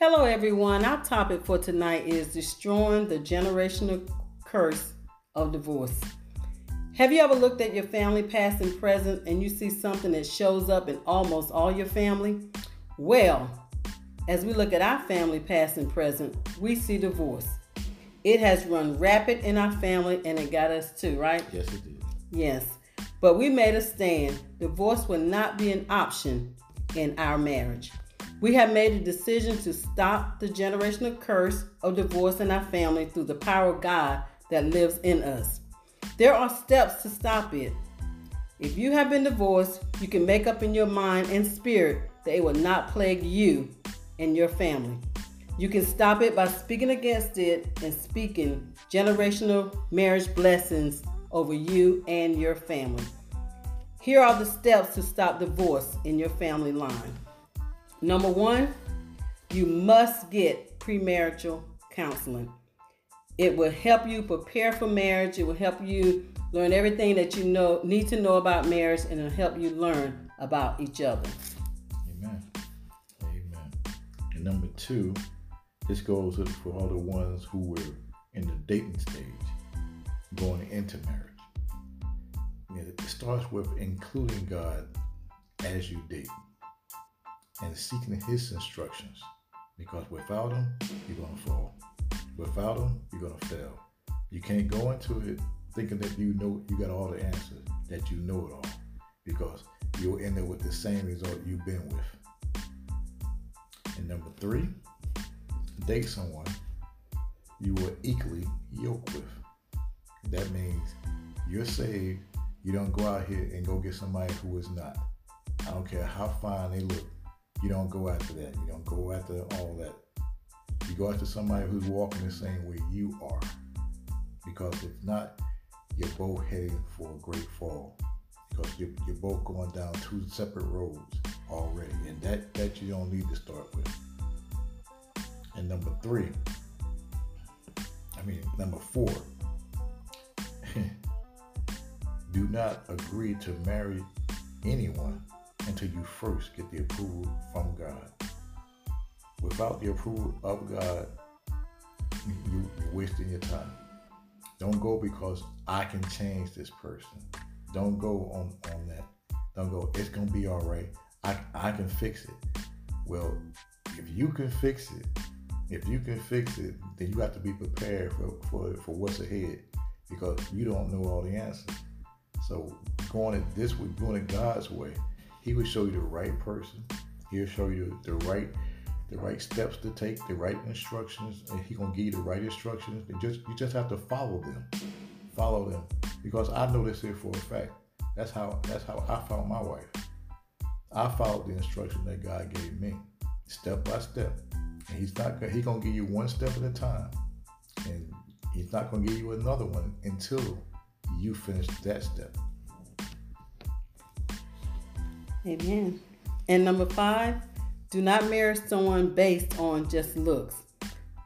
Hello, everyone. Our topic for tonight is destroying the generational curse of divorce. Have you ever looked at your family, past and present, and you see something that shows up in almost all your family? Well, as we look at our family, past and present, we see divorce. It has run rapid in our family and it got us too, right? Yes, it did. Yes. But we made a stand. Divorce will not be an option in our marriage. We have made a decision to stop the generational curse of divorce in our family through the power of God that lives in us. There are steps to stop it. If you have been divorced, you can make up in your mind and spirit that it will not plague you and your family. You can stop it by speaking against it and speaking generational marriage blessings over you and your family. Here are the steps to stop divorce in your family line. Number one, you must get premarital counseling. It will help you prepare for marriage. It will help you learn everything that you know need to know about marriage, and it'll help you learn about each other. Amen. Amen. And number two, this goes for all the ones who were in the dating stage, going into marriage. It starts with including God as you date and seeking His instructions. Because without Him, you're going to fall. Without Him, you're going to fail. You can't go into it thinking that you know you got all the answers, that you know it all, because you'll end up with the same result you've been with. And number three, date someone you will equally yoke with. That means you're saved. You don't go out here and go get somebody who is not. I don't care how fine they look. You don't go after that. You don't go after all that. You go after somebody who's walking the same way you are. Because if not, you're both heading for a great fall. Because you're, you're both going down two separate roads already. And that, that you don't need to start with. And number three, I mean, number four, do not agree to marry anyone until you first get the approval from God. Without the approval of God, you, you're wasting your time. Don't go because I can change this person. Don't go on, on that. Don't go, it's going to be all right. I, I can fix it. Well, if you can fix it, if you can fix it, then you have to be prepared for, for, for what's ahead because you don't know all the answers. So going it this way, going it God's way, He will show you the right person. He'll show you the, right the right steps to take, the right instructions, and He gonna give you the right instructions. And just you just have to follow them, follow them, because I know this here for a fact. That's how that's how I found my wife. I followed the instruction that God gave me, step by step. And he's not he gonna give you one step at a time, and he's not gonna give you another one until you finish that step. Amen. And number five, do not marry someone based on just looks.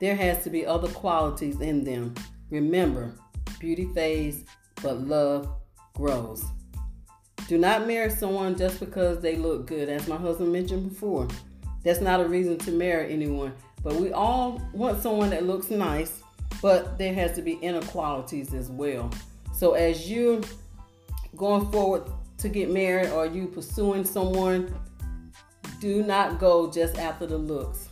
There has to be other qualities in them. Remember, beauty fades, but love grows. Do not marry someone just because they look good, as my husband mentioned before. That's not a reason to marry anyone. But we all want someone that looks nice, but there has to be inequalities as well. So as you're going forward to get married or you pursuing someone, do not go just after the looks.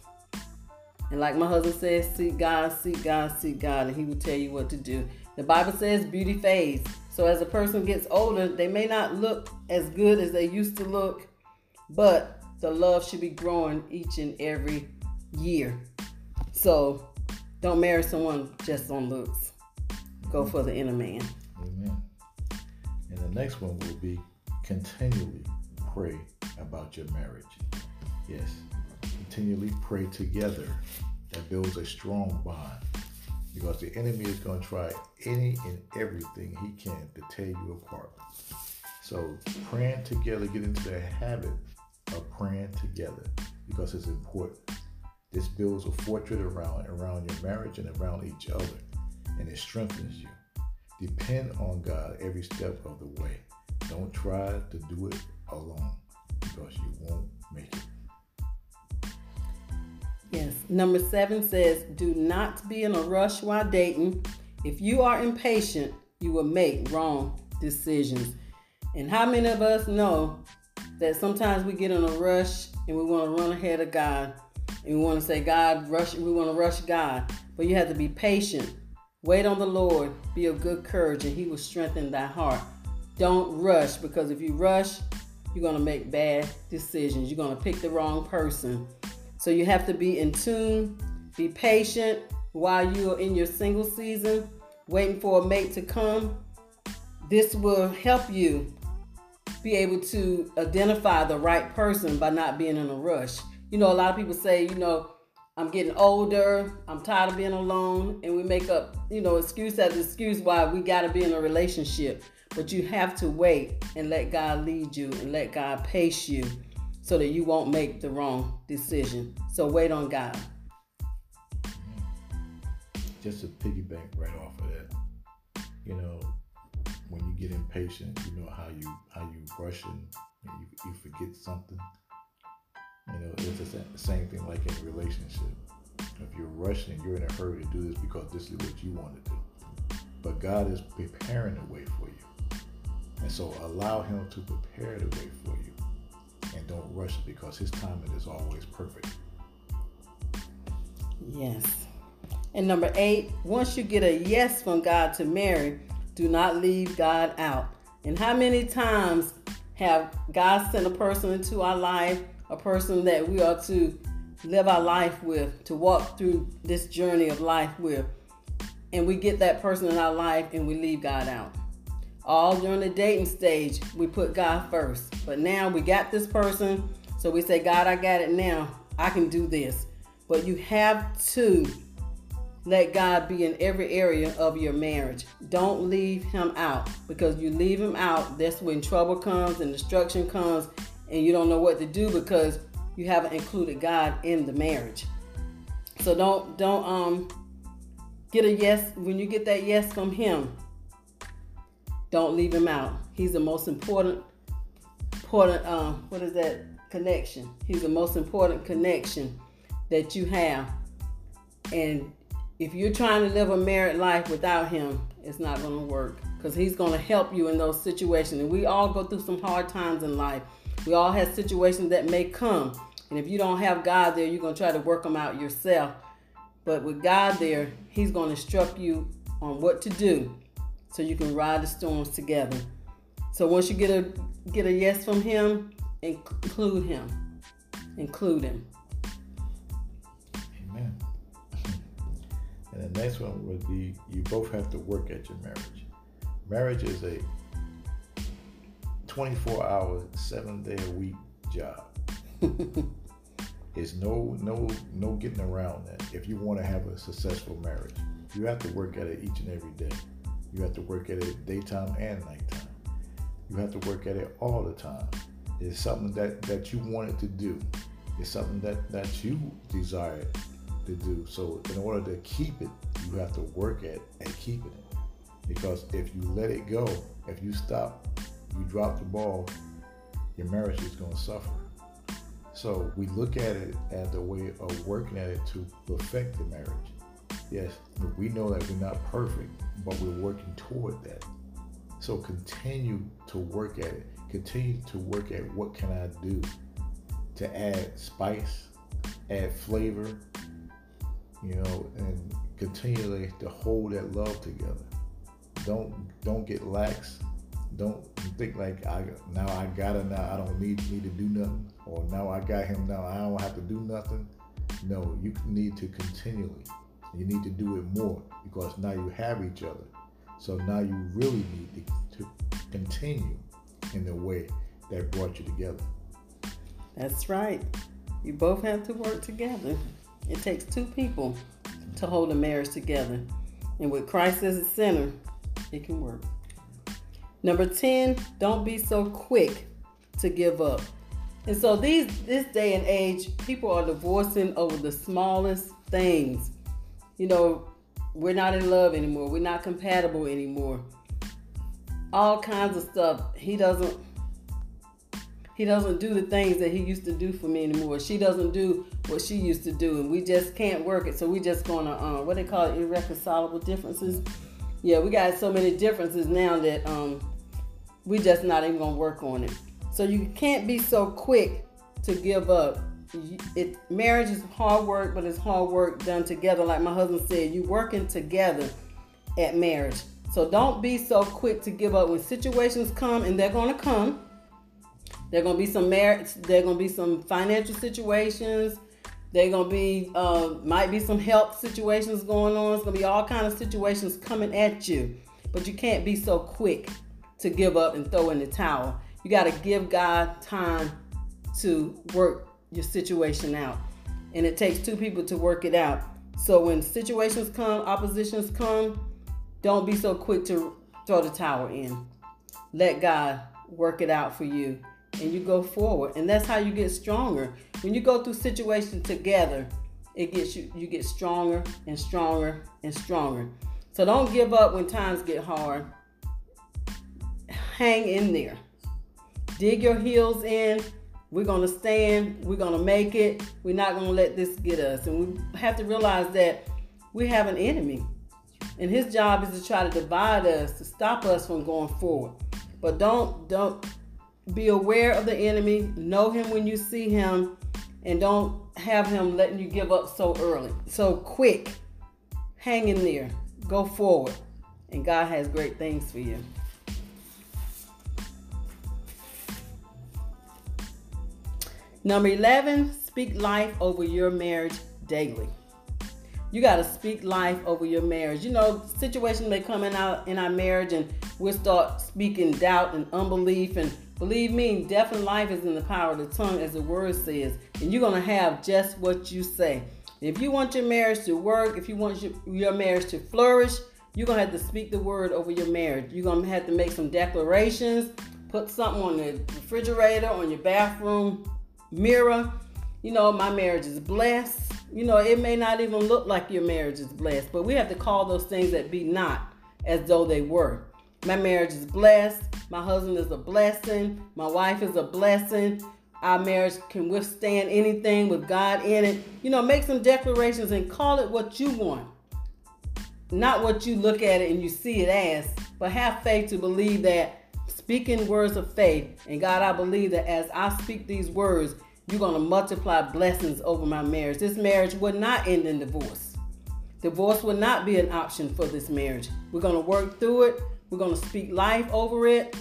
And like my husband says, seek God, seek God, seek God, and He will tell you what to do. The Bible says beauty fades. So as a person gets older, they may not look as good as they used to look, but the love should be growing each and every year. So don't marry someone just on looks. Go for the inner man. Amen. And the next one will be continually pray about your marriage. Yes, continually pray together. That builds a strong bond because the enemy is going to try any and everything he can to tear you apart. So praying together, get into the habit of praying together because it's important. This builds a fortress around around your marriage and around each other, and it strengthens you. Depend on God every step of the way. Don't try to do it alone because you won't make it. Yes. Number seven says, do not be in a rush while dating. If you are impatient, you will make wrong decisions. And how many of us know that sometimes we get in a rush and we want to run ahead of God and we want to say, God, rush, we want to rush God. But you have to be patient. Wait on the Lord. Be of good courage, and He will strengthen thy heart. Don't rush because if you rush, you're going to make bad decisions. You're going to pick the wrong person. So you have to be in tune, be patient while you are in your single season, waiting for a mate to come. This will help you be able to identify the right person by not being in a rush. You know, a lot of people say, you know, I'm getting older, I'm tired of being alone, and we make up, you know, excuse as excuse why we got to be in a relationship. But you have to wait and let God lead you and let God pace you so that you won't make the wrong decision. So wait on God. Just to piggyback right off of that, you know, when you get impatient, you know how you how you rush and you, you forget something. You know, it's the same thing like in a relationship. If you're rushing, you're in a hurry to do this because this is what you want to do. But God is preparing the way for you. And so allow him to prepare the way for you. And don't rush it because his timing is always perfect. Yes. And number eight, once you get a yes from God to marry, do not leave God out. And how many times have God sent a person into our life, a person that we are to live our life with, to walk through this journey of life with, and we get that person in our life and we leave God out? All during the dating stage, we put God first. But now we got this person, so we say, God, I got it now. I can do this. But you have to let God be in every area of your marriage. Don't leave him out because you leave him out, that's when trouble comes and destruction comes and you don't know what to do because you haven't included God in the marriage. So don't don't um get a yes when you get that yes from him. Don't leave him out. He's the most important important um what is that connection? He's the most important connection that you have. And if you're trying to live a married life without him, it's not going to work because he's going to help you in those situations. And we all go through some hard times in life. We all have situations that may come. And if you don't have God there, you're going to try to work them out yourself. But with God there, he's going to instruct you on what to do so you can ride the storms together. So once you get a get a yes from him, include him. Include him. Amen. And the next one would be you both have to work at your marriage. Marriage is a 24 hour, seven day a week job. It's no no no getting around that. If you want to have a successful marriage, you have to work at it each and every day. You have to work at it daytime and nighttime. You have to work at it all the time. It's something that that you wanted to do. It's something that that you desired to do. So in order to keep it, you have to work at and keep it. Because if you let it go, if you stop, you drop the ball, your marriage is going to suffer. So we look at it as a way of working at it to perfect the marriage. Yes, we know that we're not perfect, but we're working toward that. So continue to work at it. Continue to work at what can I do to add spice, add flavor, you know, and continually to hold that love together. Don't don't get lax. Don't think like I now I got it now I don't need need to do nothing or now I got him now I don't have to do nothing. No, you need to continually. You need to do it more because now you have each other. So now you really need to, to continue in the way that brought you together. That's right. You both have to work together. It takes two people to hold a marriage together. And with Christ as the center, it can work. Number 10, don't be so quick to give up. And so these this day and age, people are divorcing over the smallest things. You know, we're not in love anymore. We're not compatible anymore. All kinds of stuff. He doesn't he doesn't do the things that he used to do for me anymore. She doesn't do what she used to do, and we just can't work it. So we just gonna uh, what they call it, irreconcilable differences. Yeah, we got so many differences now that um, we just not even gonna work on it. So you can't be so quick to give up. It marriage is hard work, but it's hard work done together. Like my husband said, you working together at marriage. So don't be so quick to give up when situations come, and they're gonna come there gonna be some marriage. There gonna be some financial situations. There gonna be uh, might be some health situations going on. It's gonna be all kind of situations coming at you, but you can't be so quick to give up and throw in the towel. You got to give God time to work your situation out, and it takes two people to work it out. So when situations come, oppositions come, don't be so quick to throw the towel in. Let God work it out for you and you go forward. And that's how you get stronger. When you go through situations together, it gets you you get stronger and stronger and stronger. So don't give up when times get hard. Hang in there. Dig your heels in. We're going to stand. We're going to make it. We're not going to let this get us. And we have to realize that we have an enemy. And his job is to try to divide us, to stop us from going forward. But don't don't be aware of the enemy, know him when you see him, and don't have him letting you give up so early. So quick, hang in there, go forward, and God has great things for you. Number 11, speak life over your marriage daily. You got to speak life over your marriage. You know, situations may come in our, in our marriage and we'll start speaking doubt and unbelief and Believe me, death and life is in the power of the tongue, as the word says. And you're going to have just what you say. If you want your marriage to work, if you want your, your marriage to flourish, you're going to have to speak the word over your marriage. You're going to have to make some declarations, put something on the refrigerator, on your bathroom mirror. You know, my marriage is blessed. You know, it may not even look like your marriage is blessed, but we have to call those things that be not as though they were. My marriage is blessed. My husband is a blessing. My wife is a blessing. Our marriage can withstand anything with God in it. You know, make some declarations and call it what you want. Not what you look at it and you see it as, but have faith to believe that speaking words of faith. And God, I believe that as I speak these words, you're going to multiply blessings over my marriage. This marriage would not end in divorce. Divorce would not be an option for this marriage. We're going to work through it. We're going to speak life over it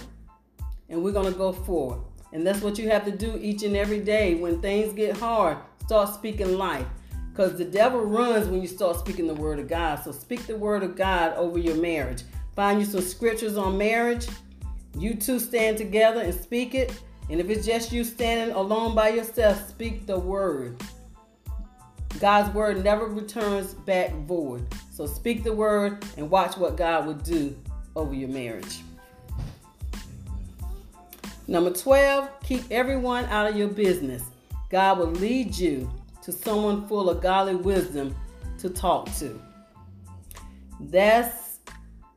and we're going to go forward. And that's what you have to do each and every day. When things get hard, start speaking life. Because the devil runs when you start speaking the word of God. So speak the word of God over your marriage. Find you some scriptures on marriage. You two stand together and speak it. And if it's just you standing alone by yourself, speak the word. God's word never returns back void. So speak the word and watch what God will do over your marriage. Number 12, keep everyone out of your business. God will lead you to someone full of godly wisdom to talk to. That's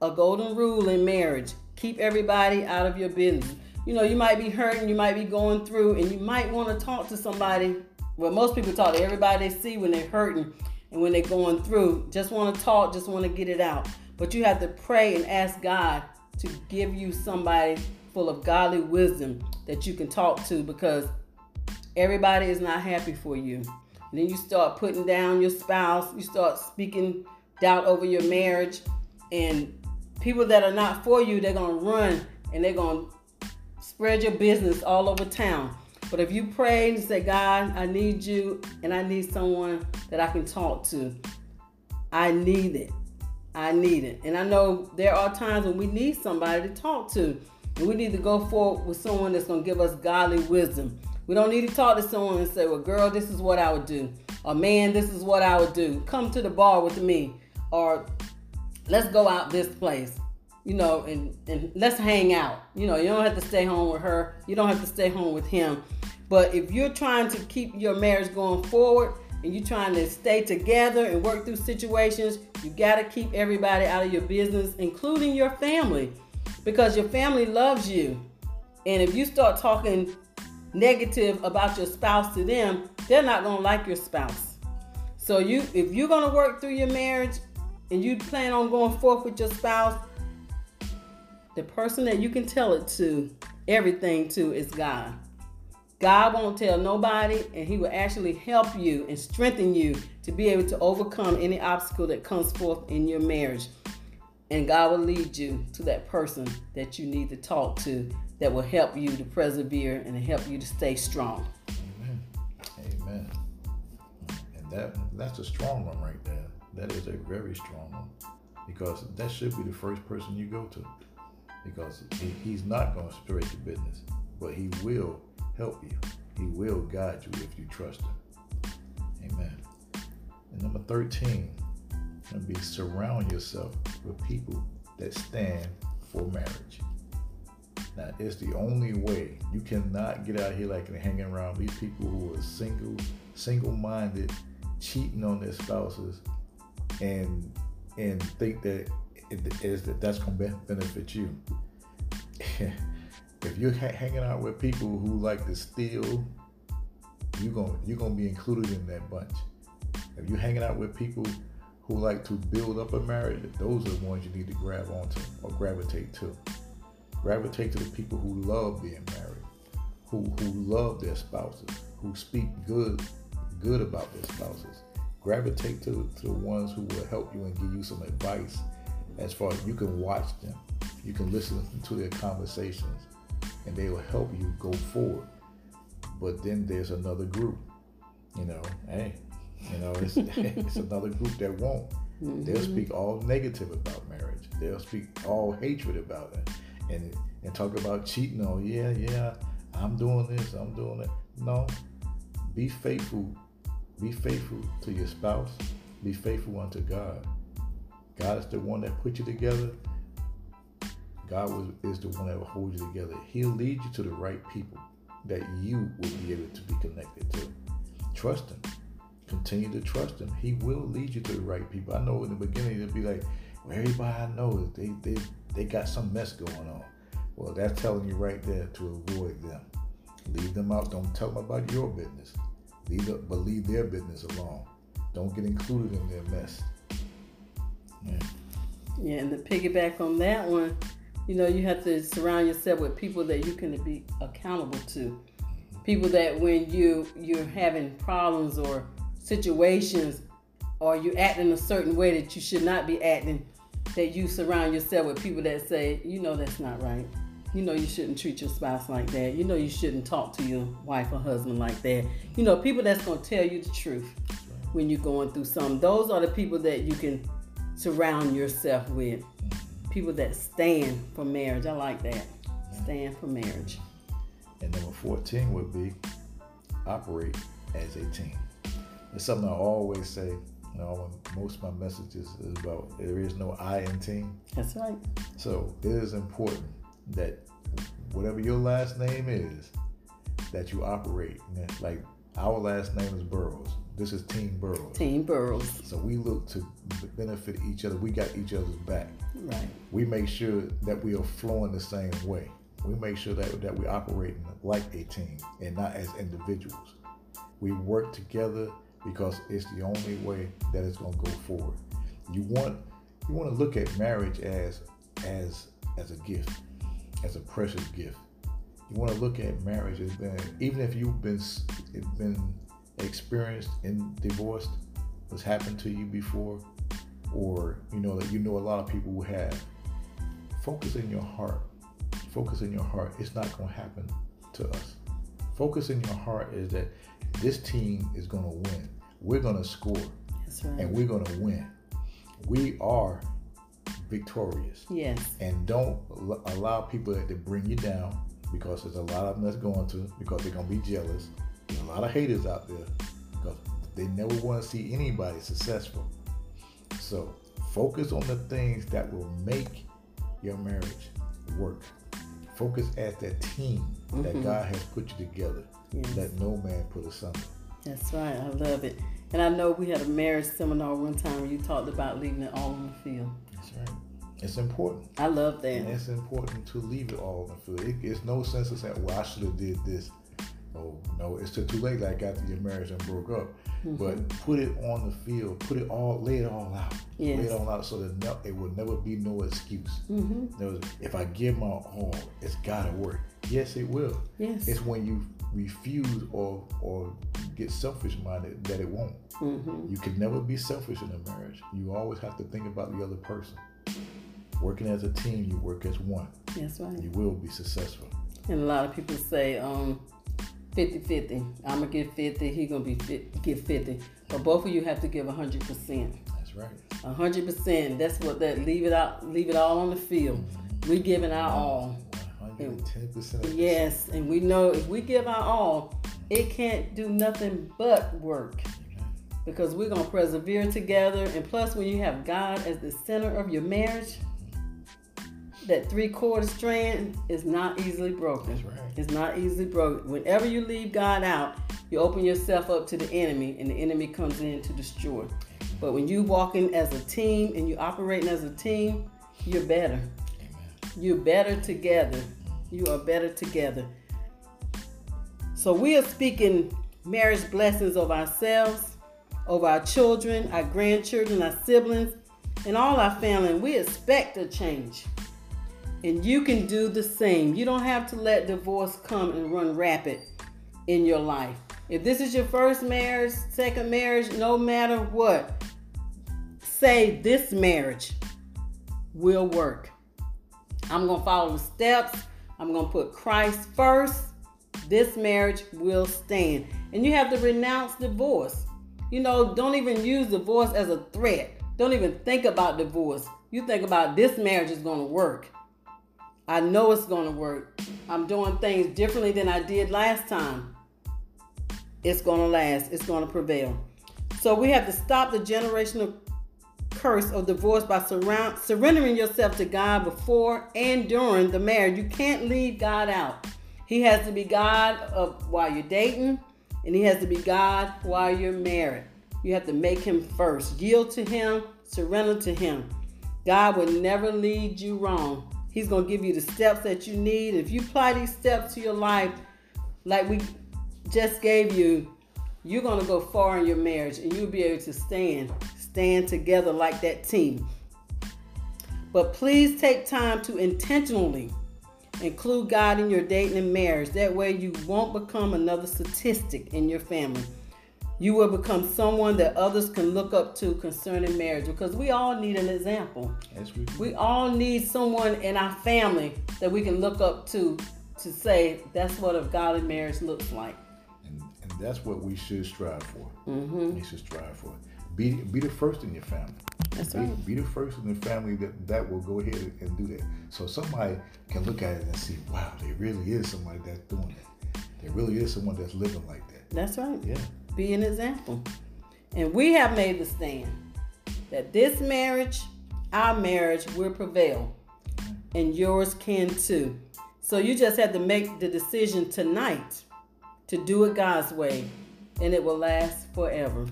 a golden rule in marriage. Keep everybody out of your business. You know, you might be hurting, you might be going through, and you might want to talk to somebody. Well, most people talk to everybody they see when they're hurting and when they're going through. Just want to talk, just want to get it out. But you have to pray and ask God to give you somebody full of godly wisdom that you can talk to because everybody is not happy for you. And then you start putting down your spouse, you start speaking doubt over your marriage, and people that are not for you, they're going to run and they're going to spread your business all over town. But if you pray and say, God, I need you and I need someone that I can talk to, I need it. I need it. And I know there are times when we need somebody to talk to. And we need to go forward with someone that's going to give us godly wisdom. We don't need to talk to someone and say, well, girl, this is what I would do. Or, man, this is what I would do. Come to the bar with me. Or, let's go out this place. You know, and, and let's hang out. You know, you don't have to stay home with her. You don't have to stay home with him. But if you're trying to keep your marriage going forward, and you're trying to stay together and work through situations, you got to keep everybody out of your business, including your family, because your family loves you. And if you start talking negative about your spouse to them, they're not gonna like your spouse. So you, if you're gonna work through your marriage and you plan on going forth with your spouse, the person that you can tell it to, everything to, is God. God won't tell nobody, and He will actually help you and strengthen you to be able to overcome any obstacle that comes forth in your marriage. And God will lead you to that person that you need to talk to that will help you to persevere and help you to stay strong. Amen. Amen. And that that's a strong one right there. That is a very strong one because that should be the first person you go to because he's not going to spread your business, but he will help you. He will guide you if you trust him. Amen. And number 13, and be surround yourself with people that stand for marriage. Now, it's the only way. You cannot get out here like hanging around these people who are single, single-minded, cheating on their spouses, and and think that it is that that's going to benefit you. if you're ha- hanging out with people who like to steal, you're going you're going to be included in that bunch. If you're hanging out with people who like to build up a marriage, those are the ones you need to grab onto or gravitate to. Gravitate to the people who love being married, who who love their spouses, who speak good good about their spouses. Gravitate to, to the ones who will help you and give you some advice as far as you can watch them, you can listen to their conversations, and they will help you go forward. But then there's another group, you know, hey, you know, it's, it's another group that won't. Mm-hmm. They'll speak all negative about marriage. They'll speak all hatred about it, and and talk about cheating. Oh yeah, yeah, I'm doing this, I'm doing it. No, be faithful. Be faithful to your spouse. Be faithful unto God. God is the one that put you together. God is the one that will hold you together. He'll lead you to the right people that you will be able to be connected to. Trust Him continue to trust him. He will lead you to the right people. I know in the beginning it'll be like, well, everybody I know they they they got some mess going on. Well, that's telling you right there to avoid them. Leave them out. Don't tell them about your business. Leave the, but leave their business alone. Don't get included in their mess. Yeah. yeah, and to piggyback on that one, you know, you have to surround yourself with people that you can be accountable to. People that when you you're having problems or situations or you acting a certain way that you should not be acting, that you surround yourself with people that say, you know, that's not right. You know, you shouldn't treat your spouse like that. You know, you shouldn't talk to your wife or husband like that. You know, people that's going to tell you the truth when you're going through something. Those are the people that you can surround yourself with. People that stand for marriage. I like that. Stand for marriage. And number 14 would be operate as a team. It's something I always say. You know, most of my messages is about there is no I in team. That's right. So it is important that whatever your last name is, that you operate. Like our last name is Burrows. This is Team Burrows. Team Burrows. So we look to benefit each other. We got each other's back. Right. We make sure that we are flowing the same way. We make sure that, that we operate like a team and not as individuals. We work together because it's the only way that it's going to go forward. You want you want to look at marriage as as as a gift, as a precious gift. You want to look at marriage as being even if you've been been experienced in divorced, what's happened to you before, or you know that you know a lot of people who have. Focus in your heart. Focus in your heart. It's not going to happen to us. Focus in your heart is that this team is going to win. We're going to score. Right. And we're going to win. We are victorious. Yes. And don't allow people to bring you down because there's a lot of them that's going to because they're going to be jealous. There's a lot of haters out there because they never want to see anybody successful. So focus on the things that will make your marriage work. Focus as that team mm-hmm. that God has put you together. Yes. Let no man put asunder. That's right. I love it. And I know we had a marriage seminar one time where you talked about leaving it all on the field. That's right. It's important. I love that. And it's important to leave it all on the field. It, it's no sense of saying, "Well, I should have did this." oh no, it's too late. Like after your marriage and broke up. Mm-hmm. But put it on the field. Put it all. Lay it all out. Yes. Lay it all out so that no, it will never be no excuse. Mm-hmm. if I give my all, it's gotta work. Yes, it will. Yes. It's when you refuse or or get selfish minded that it won't. Mm-hmm. You can never be selfish in a marriage. You always have to think about the other person. Working as a team, you work as one. That's right. You will be successful. And a lot of people say, um, 50 50. I'm going to give 50, he going to be fit, give 50. But both of you have to give 100%. That's right. 100%. That's what that, leave it out, leave it all on the field. Mm-hmm. we giving our all. 110%. Yes, and we know if we give our all, it can't do nothing but work because we're going to persevere together. And plus, when you have God as the center of your marriage, that three quarter strand is not easily broken. That's right. It's not easily broken. Whenever you leave God out, you open yourself up to the enemy, and the enemy comes in to destroy. But when you walking as a team and you're operating as a team, you're better. Amen. You're better together. You are better together. So we are speaking marriage blessings of ourselves, over our children, our grandchildren, our siblings, and all our family. we expect a change. And you can do the same. You don't have to let divorce come and run rapid in your life. If this is your first marriage, second marriage, no matter what, say this marriage will work. I'm going to follow the steps. I'm going to put Christ first. This marriage will stand. And you have to renounce divorce. You know, don't even use divorce as a threat. Don't even think about divorce. You think about this marriage is going to work. I know it's going to work. I'm doing things differently than I did last time. It's going to last, it's going to prevail. So we have to stop the generational curse of divorce by surround, surrendering yourself to God before and during the marriage. You can't leave God out. He has to be God of, while you're dating, and He has to be God while you're married. You have to make Him first. Yield to Him, surrender to Him. God will never lead you wrong. He's going to give you the steps that you need. If you apply these steps to your life, like we just gave you, you're going to go far in your marriage and you'll be able to stand, stand together like that team. But please take time to intentionally include God in your dating and marriage. That way, you won't become another statistic in your family you will become someone that others can look up to concerning marriage because we all need an example. Yes, we, we all need someone in our family that we can look up to to say that's what a godly marriage looks like. And, and that's what we should strive for. Mm-hmm. We should strive for. Be, be the first in your family. That's be, right. Be the first in the family that, that will go ahead and do that. So somebody can look at it and see, wow, there really is somebody that's doing it. There really is someone that's living like that. That's right. Yeah be an example. And we have made the stand that this marriage, our marriage, will prevail. And yours can too. So you just have to make the decision tonight to do it God's way, and it will last forever.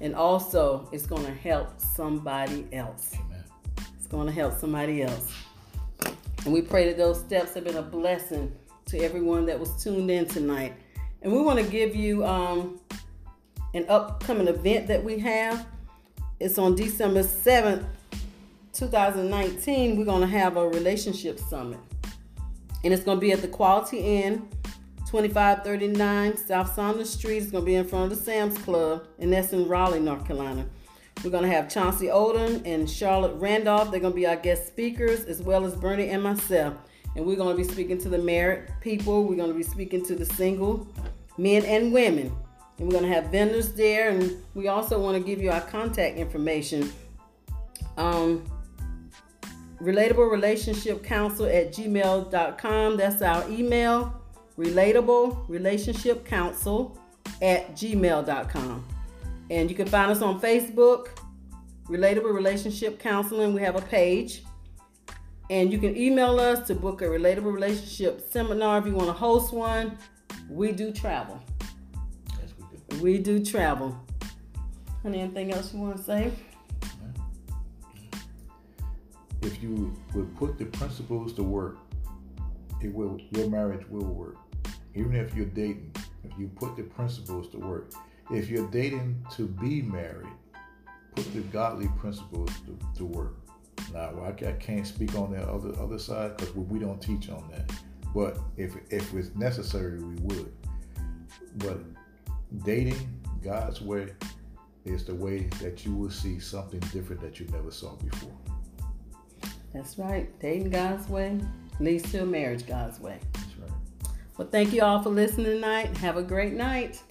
And also, it's going to help somebody else. Amen. It's going to help somebody else. And we pray that those steps have been a blessing to everyone that was tuned in tonight. And we want to give you um, an upcoming event that we have. It's on December 7th, 2019. We're going to have a relationship summit. And it's going to be at the Quality Inn, 2539 South Saunders Street. It's going to be in front of the Sam's Club, and that's in Raleigh, North Carolina. We're going to have Chauncey Odom and Charlotte Randolph. They're going to be our guest speakers, as well as Bernie and myself. And we're going to be speaking to the married people. We're going to be speaking to the single men and women. And we're going to have vendors there. And we also want to give you our contact information. Um, relatable relationship counsel at gmail.com. That's our email. Relatable relationship counsel at gmail.com. And you can find us on Facebook, Relatable Relationship Counseling. We have a page. And you can email us to book a relatable relationship seminar if you want to host one. We do travel. Yes, We do travel. Honey, anything else you want to say? If you would put the principles to work, it will your marriage will work. Even if you're dating, if you put the principles to work, if you're dating to be married, put the godly principles to, to work. Now, I, can't speak on the other other side because we don't teach on that. But if if it's necessary, we would. But dating God's way is the way that you will see something different that you never saw before. That's right. Dating God's way leads to a marriage God's way. Well, thank you all for listening tonight. Have a great night.